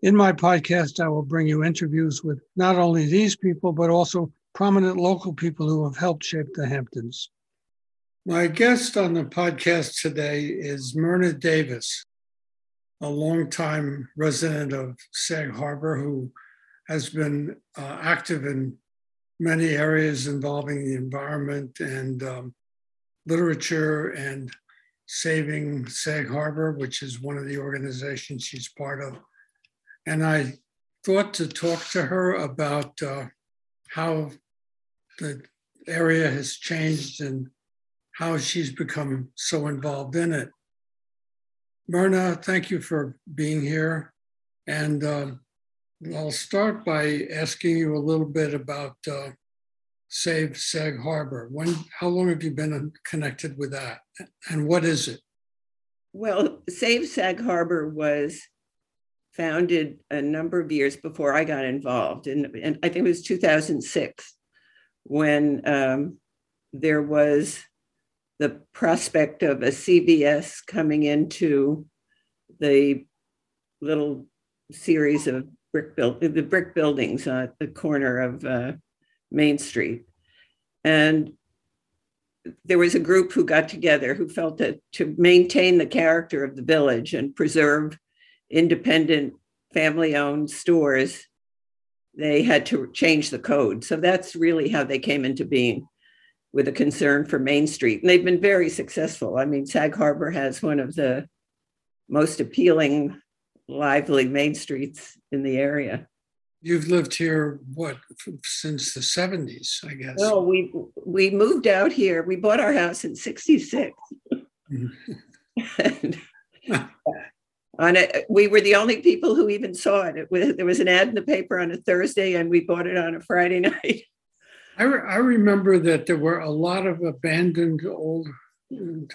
In my podcast, I will bring you interviews with not only these people, but also prominent local people who have helped shape the Hamptons. My guest on the podcast today is Myrna Davis, a longtime resident of Sag Harbor who has been uh, active in many areas involving the environment and um, literature and saving Sag Harbor, which is one of the organizations she's part of. And I thought to talk to her about uh, how the area has changed and how she's become so involved in it. Myrna, thank you for being here. And uh, I'll start by asking you a little bit about uh, Save Sag Harbor. When, how long have you been connected with that, and what is it? Well, Save Sag Harbor was founded a number of years before I got involved. And, and I think it was 2006 when um, there was the prospect of a CVS coming into the little series of brick build the brick buildings at the corner of uh, Main Street. And there was a group who got together who felt that to maintain the character of the village and preserve independent family owned stores, they had to change the code. So that's really how they came into being with a concern for Main Street. And they've been very successful. I mean, Sag Harbor has one of the most appealing, lively main streets in the area. You've lived here what since the 70s, I guess. Well, we we moved out here. We bought our house in 66. Mm-hmm. and on it. We were the only people who even saw it. it was, there was an ad in the paper on a Thursday, and we bought it on a Friday night. I, re- I remember that there were a lot of abandoned old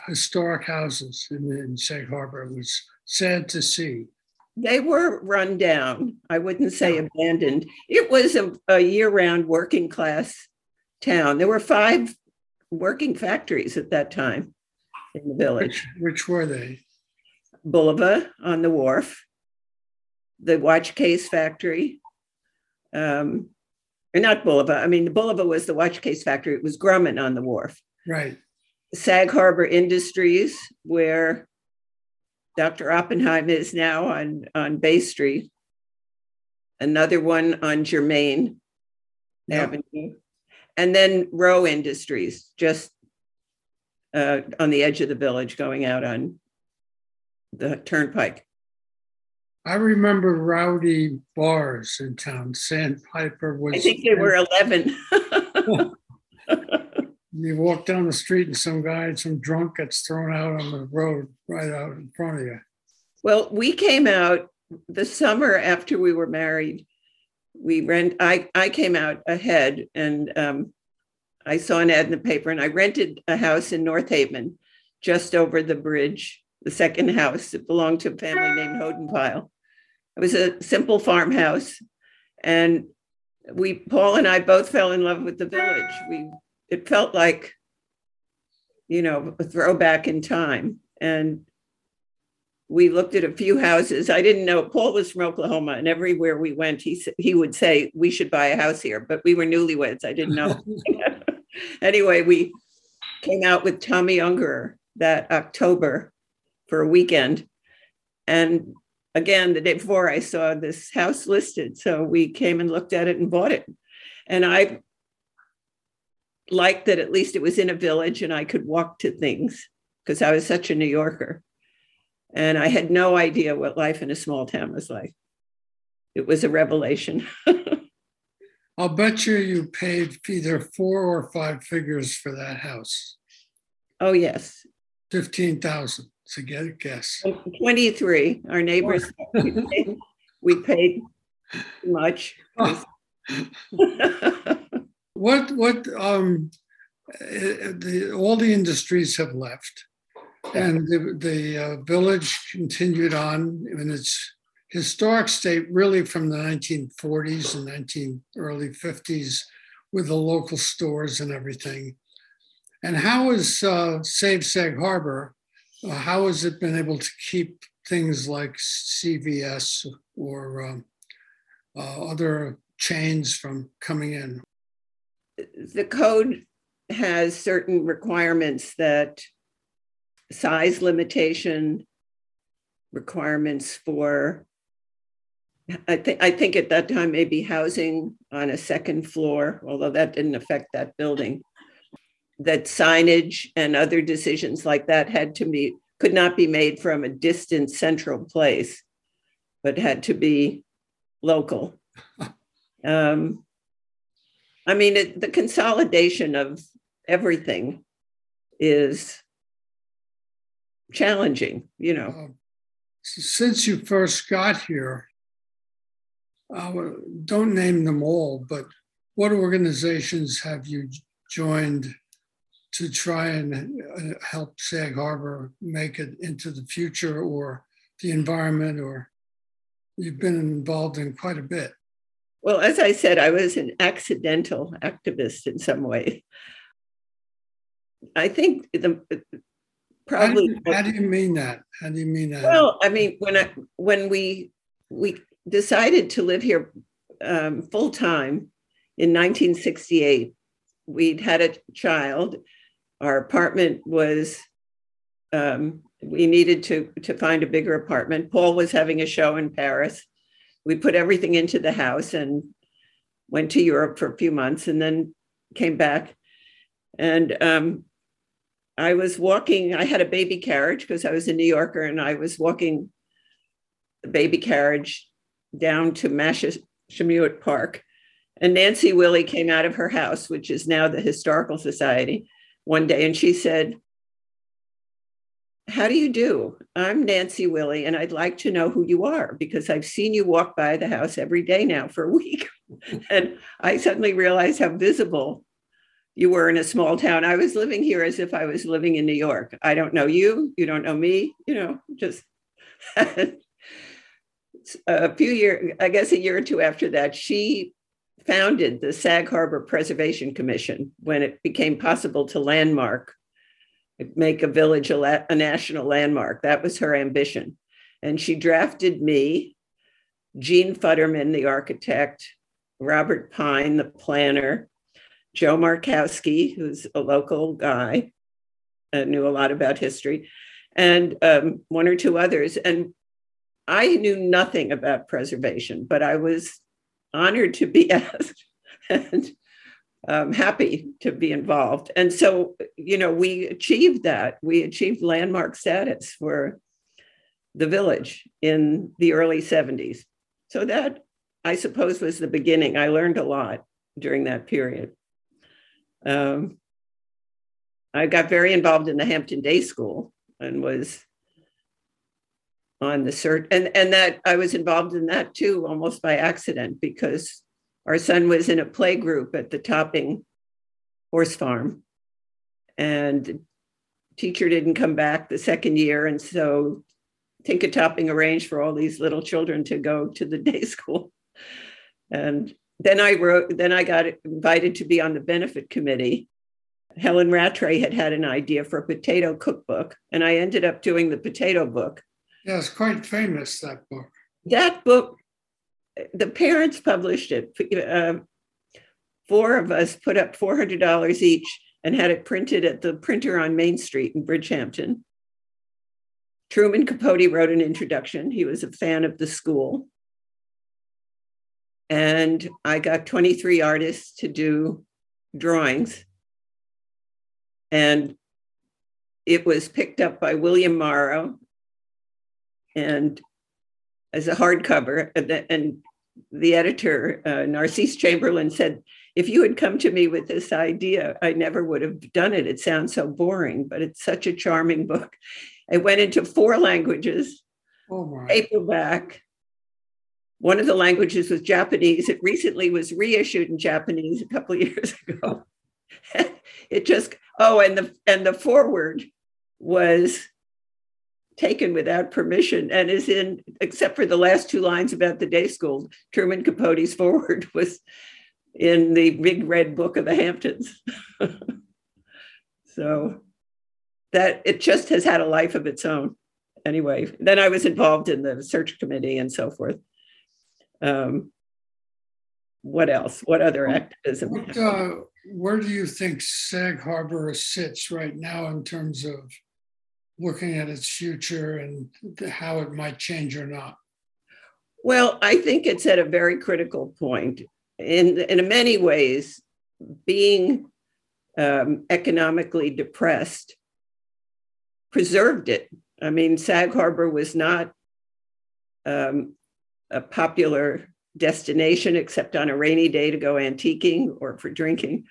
historic houses in, in Sag Harbor. It was sad to see. They were run down. I wouldn't say abandoned. It was a, a year round working class town. There were five working factories at that time in the village. Which, which were they? Bulova on the wharf, the watch case factory. Um, or not Bulova. I mean, the Bulova was the watch case factory. It was Grumman on the wharf. Right. Sag Harbor Industries, where Dr. Oppenheim is now on, on Bay Street. Another one on Jermain yep. Avenue. And then Rowe Industries, just uh, on the edge of the village, going out on the turnpike. I remember rowdy bars in town. Sandpiper was. I think there were 11. you walk down the street and some guy, some drunk gets thrown out on the road right out in front of you. Well, we came out the summer after we were married. We rent. I I came out ahead, and um, I saw an ad in the paper, and I rented a house in North Haven, just over the bridge the second house that belonged to a family named Hodenpile. It was a simple farmhouse. And we, Paul and I both fell in love with the village. We, it felt like, you know, a throwback in time. And we looked at a few houses. I didn't know Paul was from Oklahoma, and everywhere we went, he he would say we should buy a house here. But we were newlyweds. I didn't know. anyway, we came out with Tomi Ungerer that October for a weekend. And again, the day before, I saw this house listed. So we came and looked at it and bought it. And I liked that at least it was in a village and I could walk to things because I was such a New Yorker. And I had no idea what life in a small town was like. It was a revelation. I'll bet you you paid either four or five figures for that house. Oh, yes. 15,000. So get a guess. 23. Our neighbors, we paid much. what what um, the, all the industries have left, and the, the uh, village continued on in its historic state, really from the 1940s and 19 early 50s, with the local stores and everything. And how is uh, Save Sag Harbor? How has it been able to keep things like CVS or um, uh, other chains from coming in? The code has certain requirements that size limitation, requirements for I think I think at that time maybe housing on a second floor, although that didn't affect that building. That signage and other decisions like that had to be could not be made from a distant central place, but had to be local. Um, I mean, it, the consolidation of everything is challenging, you know. Uh, since you first got here, uh, don't name them all, but what organizations have you joined to try and uh, help Sag Harbor make it into the future or the environment, or you've been involved in quite a bit? Well, as I said, I was an accidental activist in some way. I think the probably. How do, you, how do you mean that? How do you mean that? Well, I mean when I when we we decided to live here um, full time in 1968. We'd had a child. Our apartment was, um, we needed to, to find a bigger apartment. Paul was having a show in Paris. We put everything into the house and went to Europe for a few months and then came back. And um, I was walking, I had a baby carriage because I was a New Yorker and I was walking the baby carriage down to Mashashimuet Park. And Nancy Willey came out of her house, which is now the Historical Society, one day, and she said, How do you do? I'm Nancy Willey, and I'd like to know who you are because I've seen you walk by the house every day now for a week. and I suddenly realized how visible you were in a small town. I was living here as if I was living in New York. I don't know you, you don't know me, you know, just a few years, I guess a year or two after that, she founded the Sag Harbor Preservation Commission when it became possible to landmark, make a village a, a national landmark. That was her ambition. And she drafted me, Gene Futterman, the architect, Robert Pine, the planner, Joe Markowski, who's a local guy, uh, knew a lot about history, and um, one or two others. And I knew nothing about preservation, but I was honored to be asked and um, happy to be involved. And so, you know, we achieved that. We achieved landmark status for the village in the early 70s. So that, I suppose, was the beginning. I learned a lot during that period. Um, I got very involved in the Hampton Day School and was on the search and and that I was involved in that too almost by accident because our son was in a play group at the Topping horse farm. And teacher didn't come back the second year and so Tinka Topping arranged for all these little children to go to the day school. And then I wrote then I got invited to be on the benefit committee. Helen Rattray had had an idea for a potato cookbook, and I ended up doing the potato book. Yeah, it's quite famous, that book. That book, the parents published it. Uh, four of us put up $400 each and had it printed at the printer on Main Street in Bridgehampton. Truman Capote wrote an introduction. He was a fan of the school. And I got 23 artists to do drawings. And it was picked up by William Morrow and as a hardcover. And the editor, uh, Narcisse Chamberlain, said, if you had come to me with this idea, I never would have done it. It sounds so boring, but it's such a charming book. It went into four languages, oh paperback, one of the languages was Japanese. It recently was reissued in Japanese a couple of years ago. it just oh, and the and the foreword was taken without permission and is in except for the last two lines about the day school. Truman Capote's forward was in the big red book of the Hamptons. so that it just has had a life of its own. Anyway, then I was involved in the search committee and so forth. Um, what else? What other activism? What, uh, where do you think Sag Harbor sits right now in terms of looking at its future and how it might change or not? Well, I think it's at a very critical point. In, in many ways, being um, economically depressed preserved it. I mean, Sag Harbor was not um, a popular destination except on a rainy day to go antiquing or for drinking.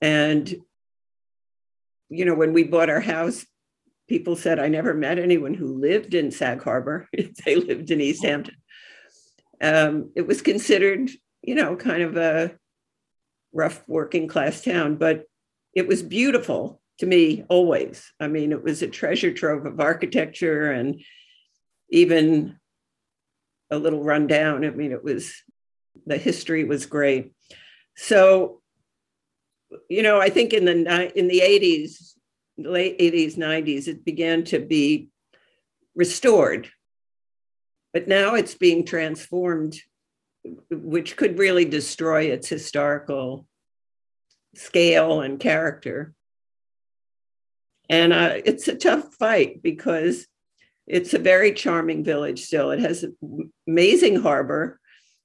And, you know, when we bought our house, people said, I never met anyone who lived in Sag Harbor. they lived in East Hampton. Um, it was considered, you know, kind of a rough working class town, but it was beautiful to me always. I mean, it was a treasure trove of architecture and even a little rundown. I mean, it was the history was great. So, you know, I think in the in the 80s, late 80s, 90s, it began to be restored. But now it's being transformed, which could really destroy its historical scale and character. And uh, it's a tough fight because it's a very charming village still. It has an amazing harbor,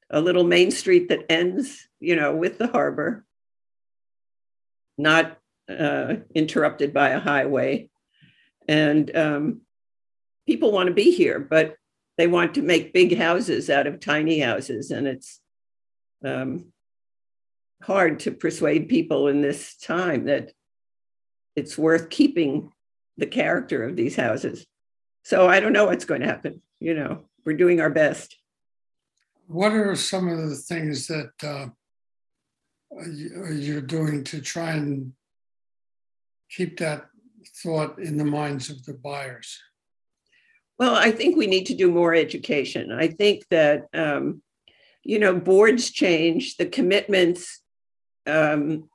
a little main street that ends, you know, with the harbor, not uh, interrupted by a highway. And um, people want to be here, but they want to make big houses out of tiny houses. And it's um, hard to persuade people in this time that it's worth keeping the character of these houses. So I don't know what's going to happen. You know, we're doing our best. What are some of the things that uh, you're doing to try and keep that thought in the minds of the buyers? Well, I think we need to do more education. I think that, um, you know, boards change, the commitments, um,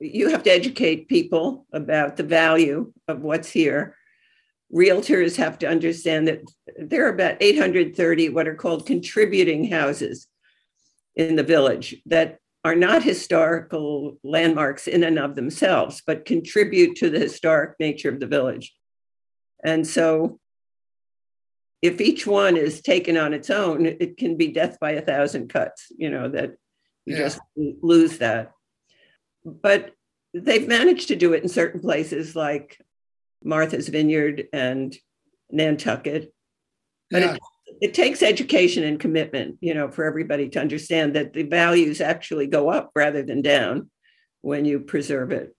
you have to educate people about the value of what's here realtors have to understand that there are about 830 what are called contributing houses in the village that are not historical landmarks in and of themselves, but contribute to the historic nature of the village. And so, if each one is taken on its own, it can be death by a thousand cuts, you know, that you yeah. just lose that. But they've managed to do it in certain places like Martha's Vineyard and Nantucket. But yeah. it, it takes education and commitment, you know, for everybody to understand that the values actually go up rather than down when you preserve it.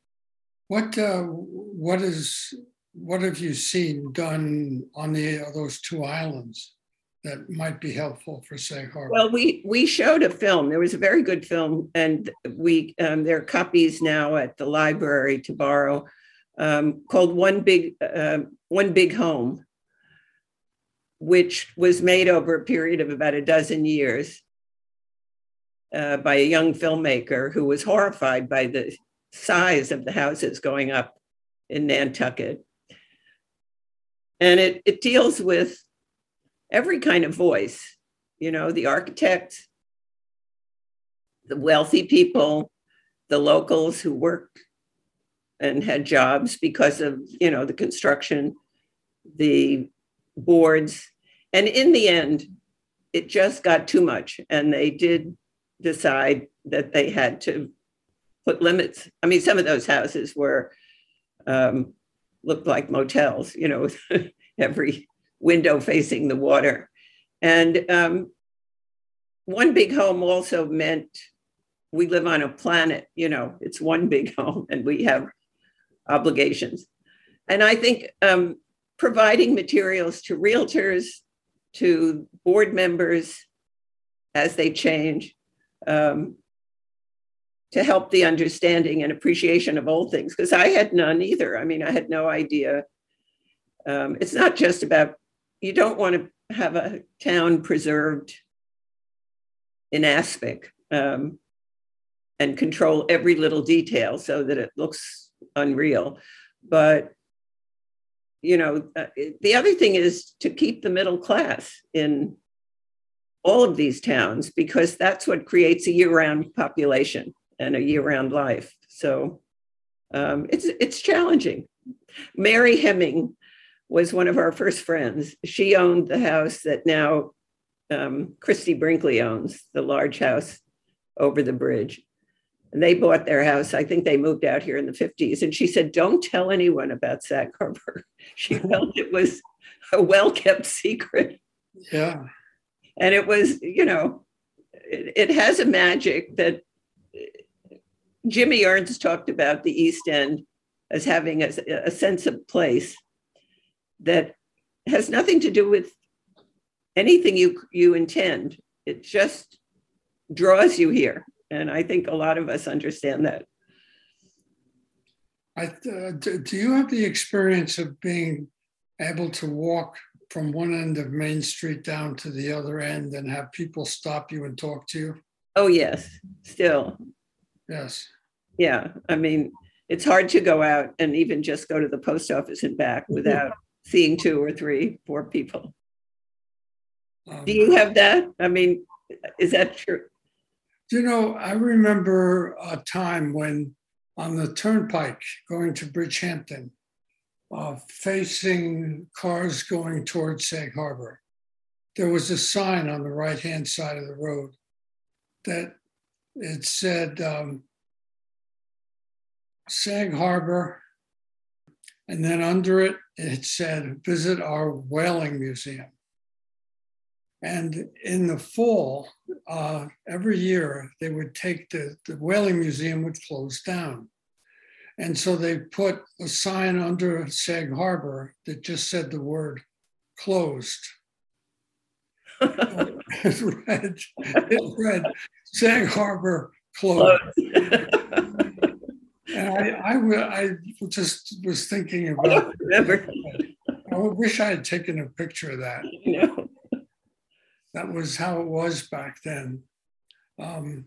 What uh, what is what have you seen done on the those two islands that might be helpful for Sag Harbor? Well, we we showed a film. There was a very good film, and we um, there are copies now at the library to borrow um, called One Big uh, One Big Home, which was made over a period of about a dozen years uh, by a young filmmaker who was horrified by the size of the houses going up in Nantucket. And it, it deals with every kind of voice, you know, the architects, the wealthy people, the locals who worked and had jobs because of you know the construction the boards and in the end it just got too much and they did decide that they had to put limits i mean some of those houses were um, looked like motels you know every window facing the water and um, one big home also meant we live on a planet you know it's one big home and we have obligations. And I think um, providing materials to realtors, to board members, as they change um, to help the understanding and appreciation of old things because I had none either. I mean, I had no idea. Um, it's not just about, you don't want to have a town preserved in aspic um, and control every little detail so that it looks unreal. But you know, uh, the other thing is to keep the middle class in all of these towns because that's what creates a year-round population and a year-round life. So um, it's it's challenging. Mary Hemming was one of our first friends. She owned the house that now um, Christie Brinkley owns, the large house over the bridge. And they bought their house. I think they moved out here in the 50s. And she said, Don't tell anyone about Sag Harbor. She felt it was a well kept secret. Yeah and it was you know it, it has a magic that uh, jimmy ernst talked about the east end as having a, a sense of place that has nothing to do with anything you you intend it just draws you here and i think a lot of us understand that I, uh, do, do you have the experience of being able to walk from one end of Main Street down to the other end and have people stop you and talk to you? Oh, yes, still. Yes. Yeah. I mean, it's hard to go out and even just go to the post office and back without seeing two or three, four people. Um, Do you have that? I mean, is that true? You know, I remember a time when on the turnpike going to Bridgehampton, uh, facing cars going towards Sag Harbor. There was a sign on the right hand side of the road that it said um, Sag Harbor, and then under it, it said, visit our whaling museum. And in the fall, uh, every year, they would take the, the whaling museum would close down. And so they put a sign under Sag Harbor that just said the word closed. it, read, it read Sag Harbor closed. and I, I, I just was thinking about I wish I had taken a picture of that. That was how it was back then. Um,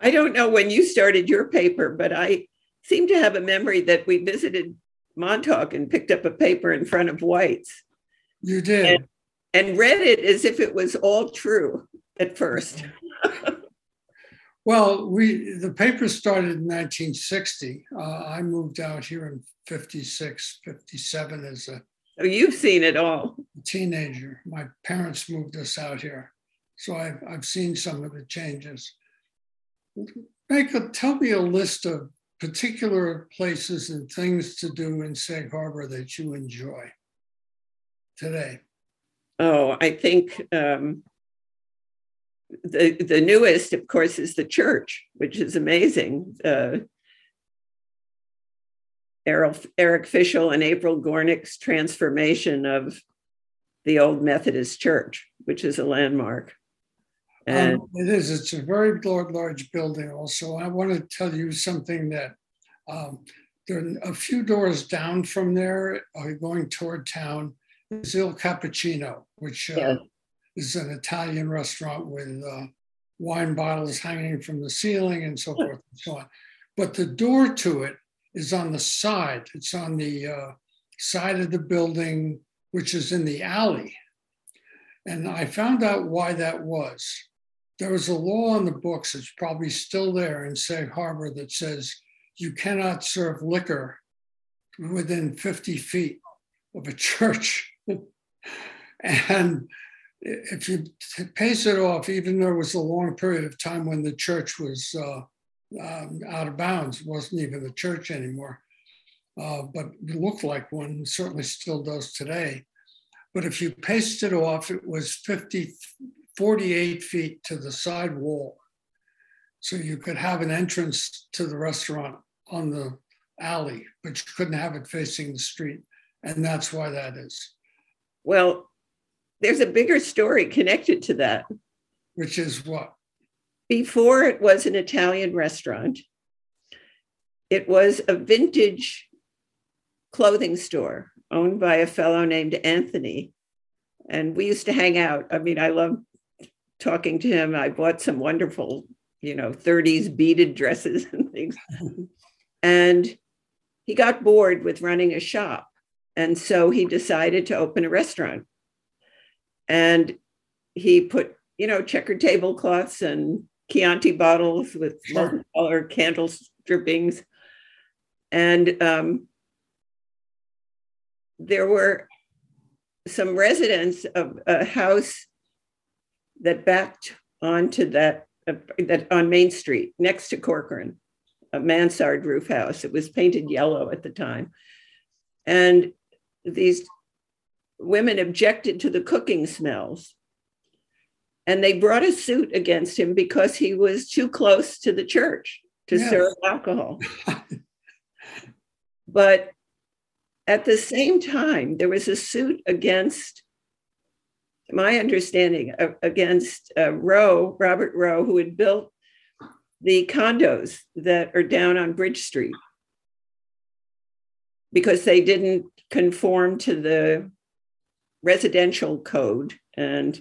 I don't know when you started your paper, but I seem to have a memory that we visited Montauk and picked up a paper in front of White's. You did. And, and read it as if it was all true at first. well, we the paper started in 1960. Uh, I moved out here in 56, 57 as a Oh, you've seen it all. Teenager. My parents moved us out here. So I've, I've seen some of the changes. Make a, tell me a list of particular places and things to do in Sag Harbor that you enjoy today. Oh, I think um, the the newest, of course, is the church, which is amazing. Uh, Eric Fischl and April Gornik's transformation of the old Methodist Church, which is a landmark. And um, it is. It's a very large, large building. Also, I want to tell you something that um, there are a few doors down from there, uh, going toward town. Is Il Cappuccino, which uh, yeah. is an Italian restaurant with uh, wine bottles hanging from the ceiling and so forth and so on. But the door to it is on the side. It's on the uh, side of the building, which is in the alley. And I found out why that was there was a law on the books, that's probably still there in Sag Harbor, that says you cannot serve liquor within 50 feet of a church. and if you pace it off, even though it was a long period of time when the church was uh, um, out of bounds, wasn't even the church anymore, uh, but it looked like one, certainly still does today. But if you paced it off, it was 50 48 feet to the side wall. So you could have an entrance to the restaurant on the alley, but you couldn't have it facing the street. And that's why that is. Well, there's a bigger story connected to that. Which is what? Before it was an Italian restaurant, it was a vintage clothing store owned by a fellow named Anthony. And we used to hang out. I mean, I love talking to him. I bought some wonderful, you know, 30s beaded dresses and things. and he got bored with running a shop. And so he decided to open a restaurant. And he put, you know, checkered tablecloths and Chianti bottles with sure. color candle strippings. And um, there were some residents of a house that backed onto that, uh, that on Main Street next to Corcoran, a mansard roof house. It was painted yellow at the time. And these women objected to the cooking smells. And they brought a suit against him because he was too close to the church to yes. serve alcohol. but at the same time, there was a suit against, my understanding, against uh, Rowe, Robert Rowe, who had built the condos that are down on Bridge Street because they didn't conform to the residential code. And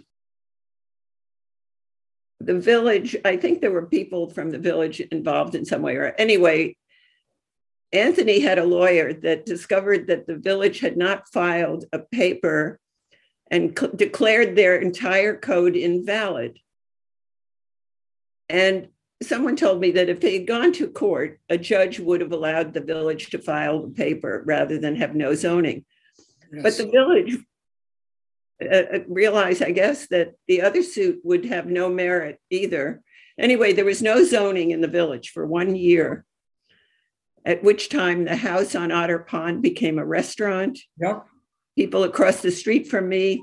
the village, I think there were people from the village involved in some way. Or anyway, Anthony had a lawyer that discovered that the village had not filed a paper and cl- declared their entire code invalid. And someone told me that if they had gone to court, a judge would have allowed the village to file the paper rather than have no zoning. Yes. But the village uh, uh, realized, I guess, that the other suit would have no merit either. Anyway, there was no zoning in the village for one year at which time the house on Otter Pond became a restaurant. Yep. People across the street from me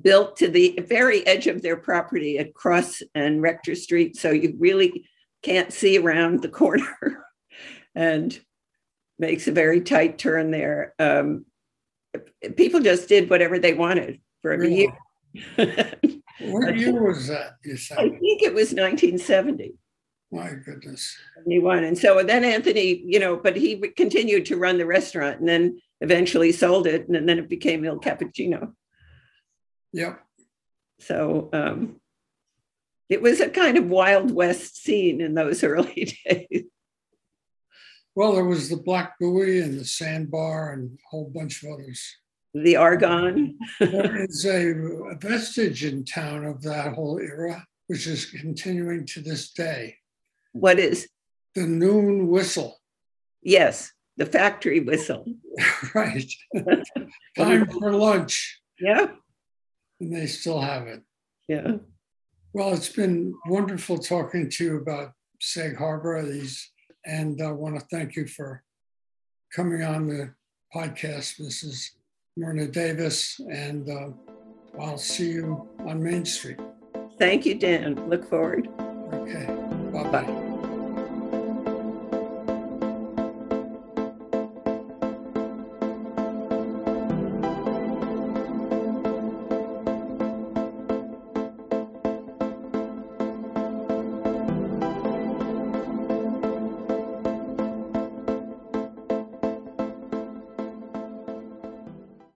built to the very edge of their property at Cross and Rector Street. So you really can't see around the corner and makes a very tight turn there. Um, people just did whatever they wanted for a year. what year was that? I think it was 1970. My goodness. He won. And so then Anthony, you know, but he continued to run the restaurant and then eventually sold it. And then it became Il Cappuccino. Yep. So um, it was a kind of Wild West scene in those early days. Well, there was the Black Buoy and the Sandbar and a whole bunch of others. The Argon. there is a, a vestige in town of that whole era, which is continuing to this day. What is? The noon whistle. Yes, the factory whistle. right. Time for lunch. Yeah. And they still have it. Yeah. Well, it's been wonderful talking to you about Sag Harbor. These, and I want to thank you for coming on the podcast. This is Myrna Davis, and uh, I'll see you on Main Street. Thank you, Dan. Look forward. Okay. Bye bye.